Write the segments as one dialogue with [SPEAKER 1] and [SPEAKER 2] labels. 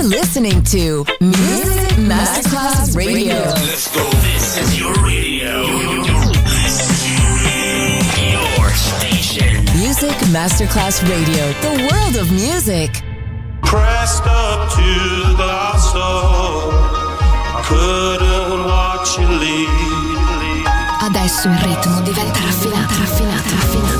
[SPEAKER 1] You're listening to Music Masterclass Radio.
[SPEAKER 2] Let's go. This is your radio. Your station.
[SPEAKER 1] Music Masterclass Radio, the world of music.
[SPEAKER 3] Pressed up to the soul. Couldn't watch you leave.
[SPEAKER 4] Adesso il ritmo diventa raffinato, raffinato, raffinato.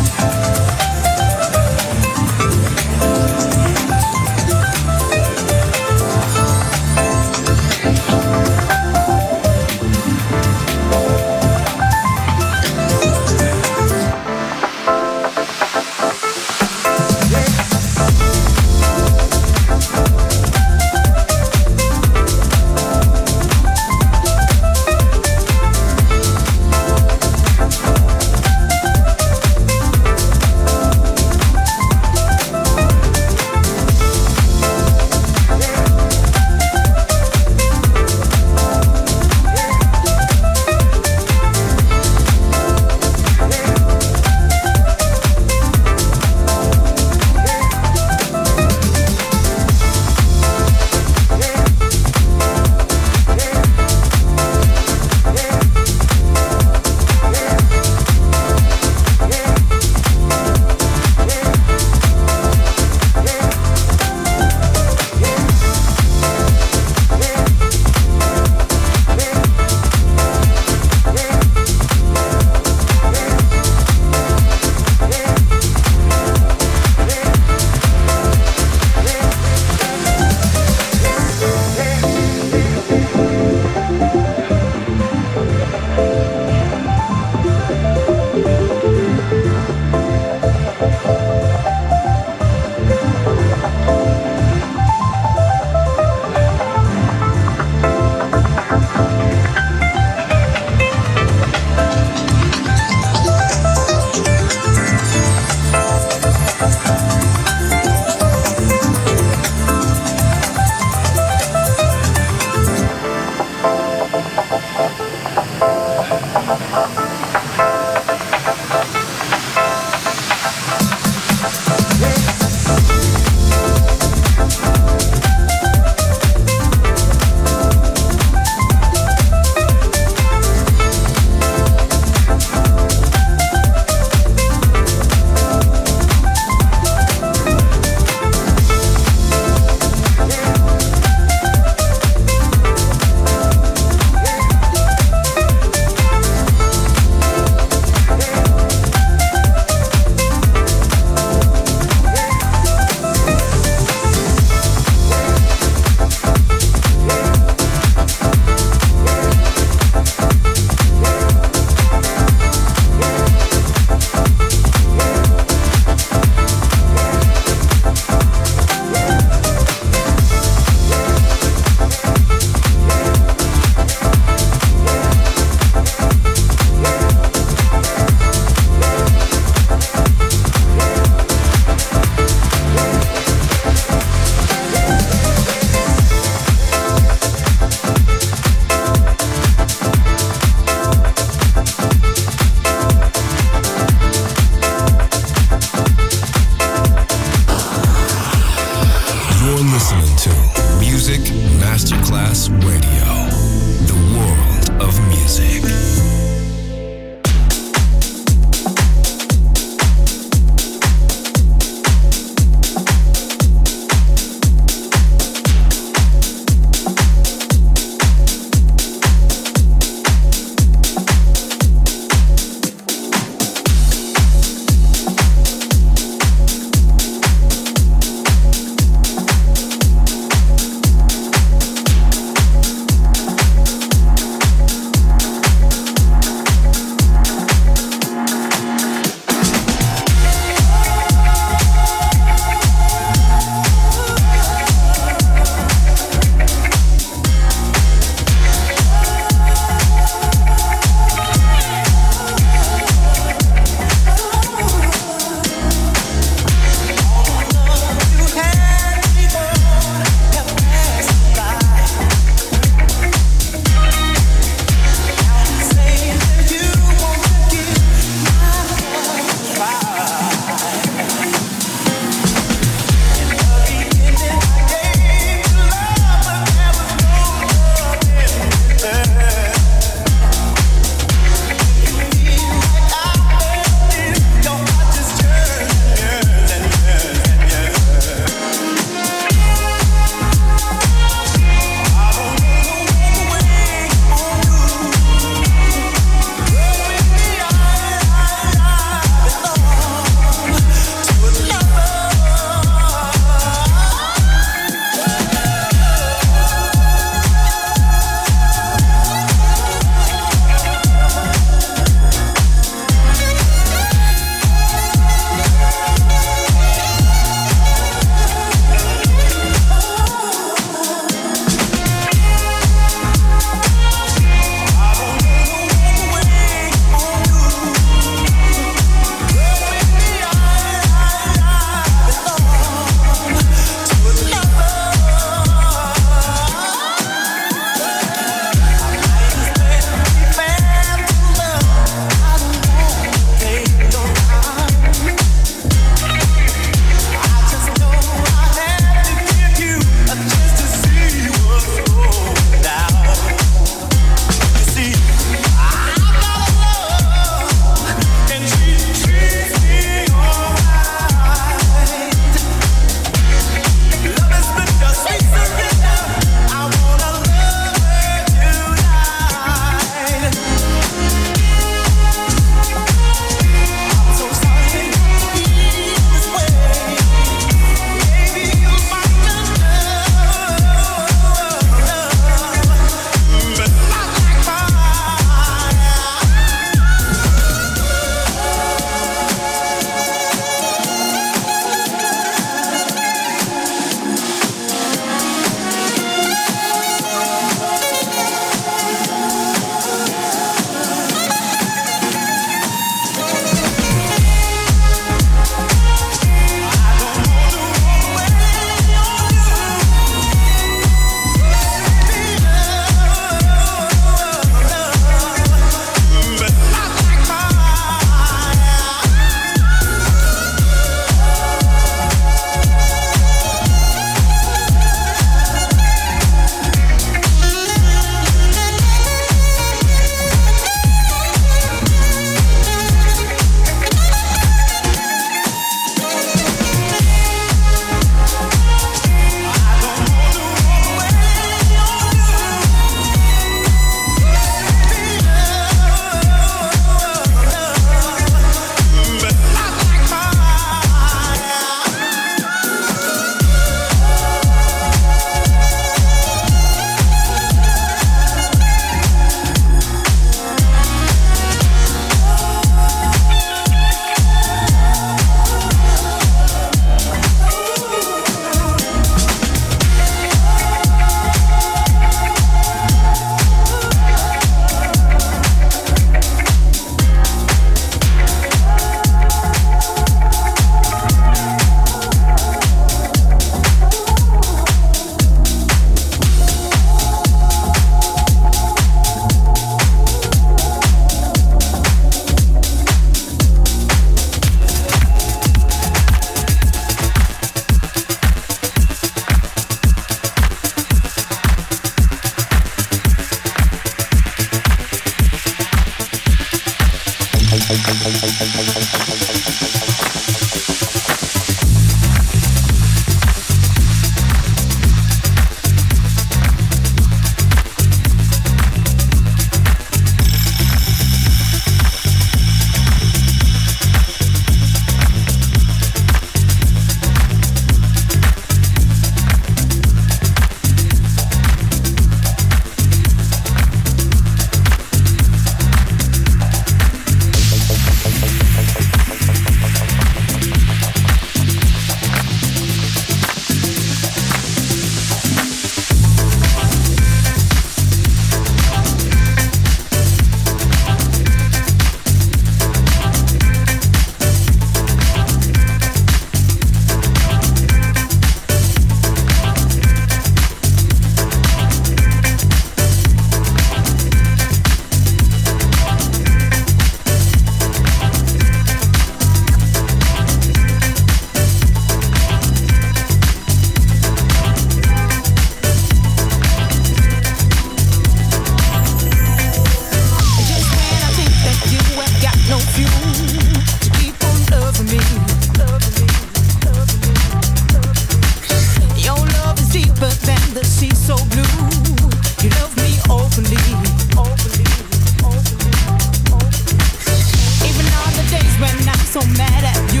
[SPEAKER 5] when I'm so mad at you.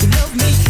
[SPEAKER 5] You love me.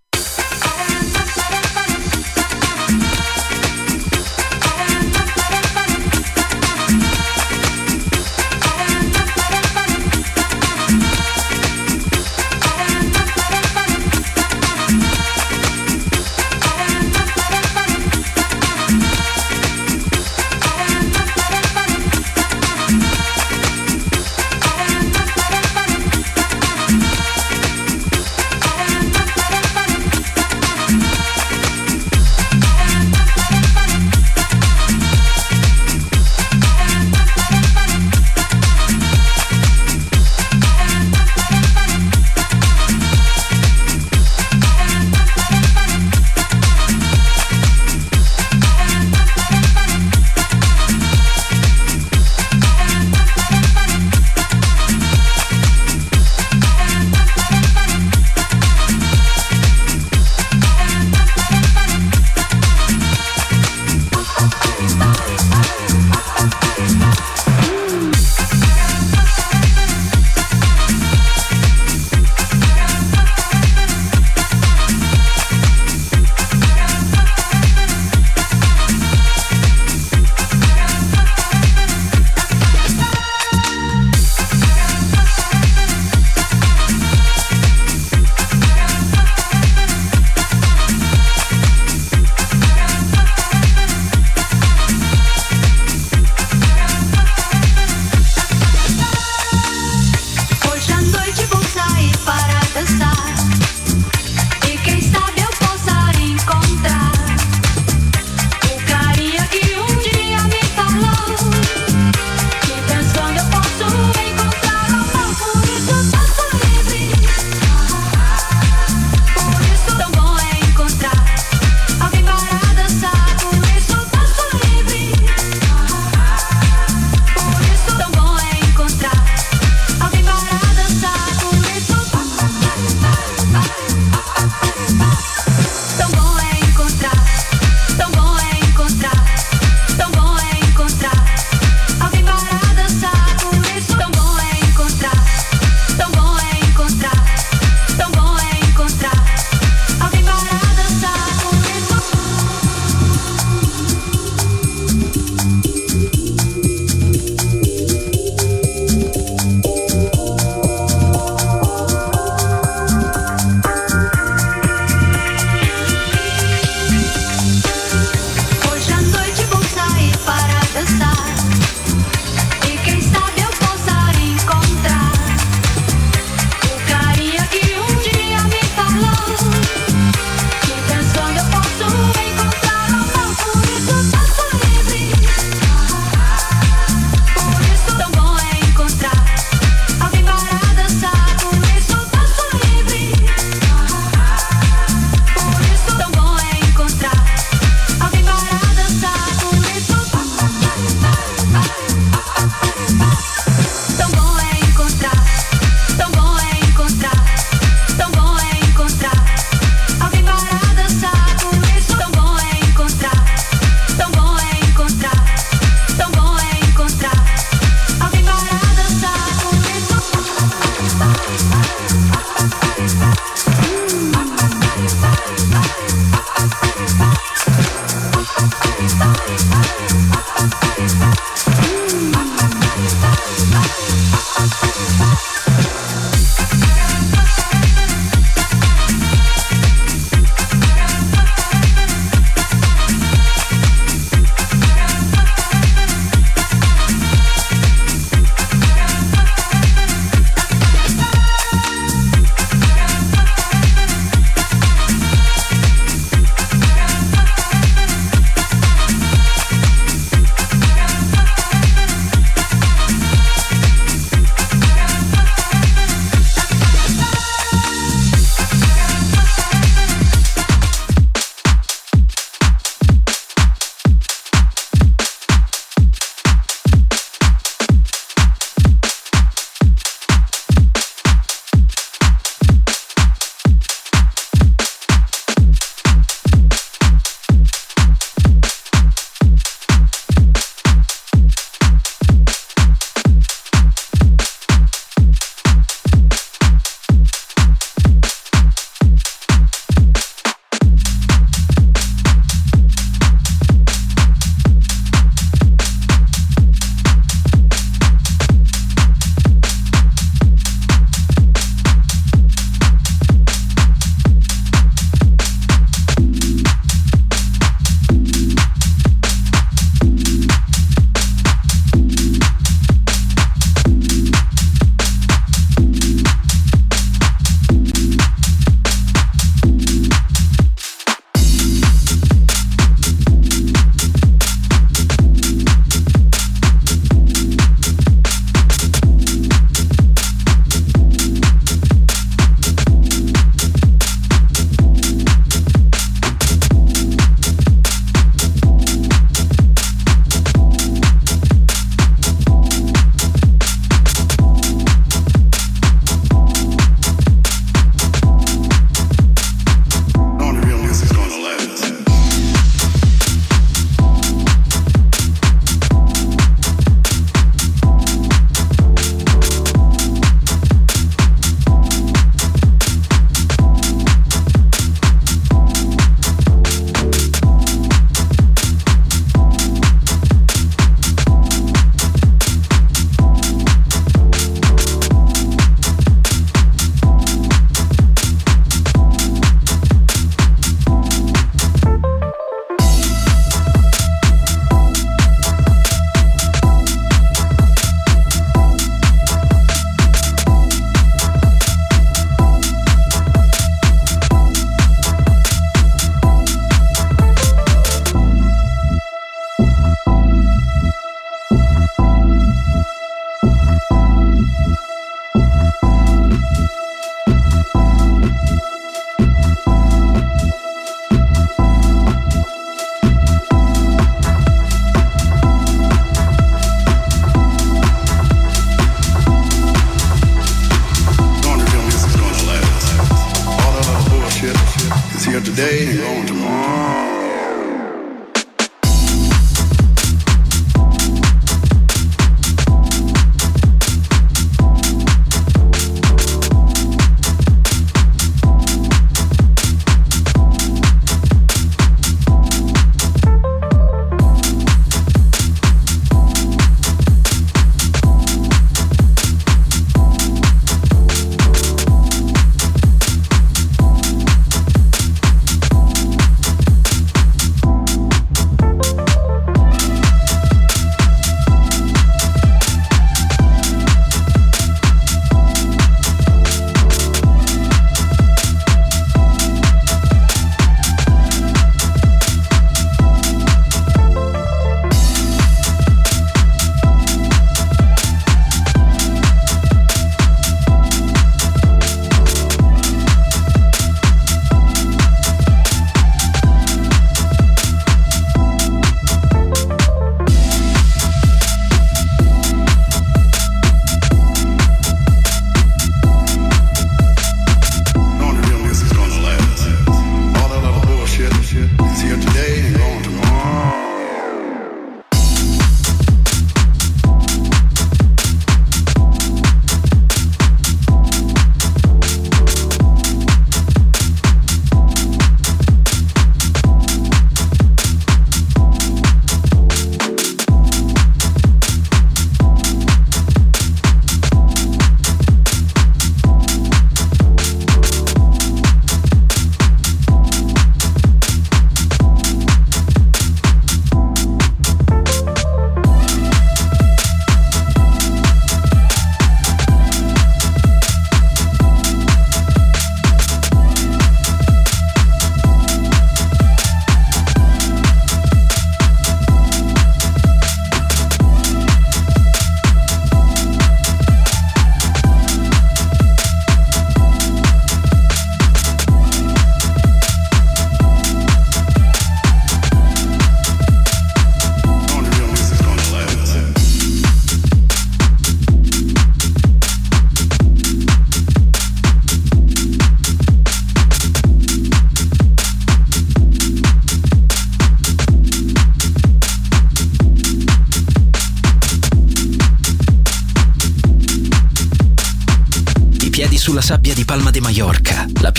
[SPEAKER 6] Today and tomorrow.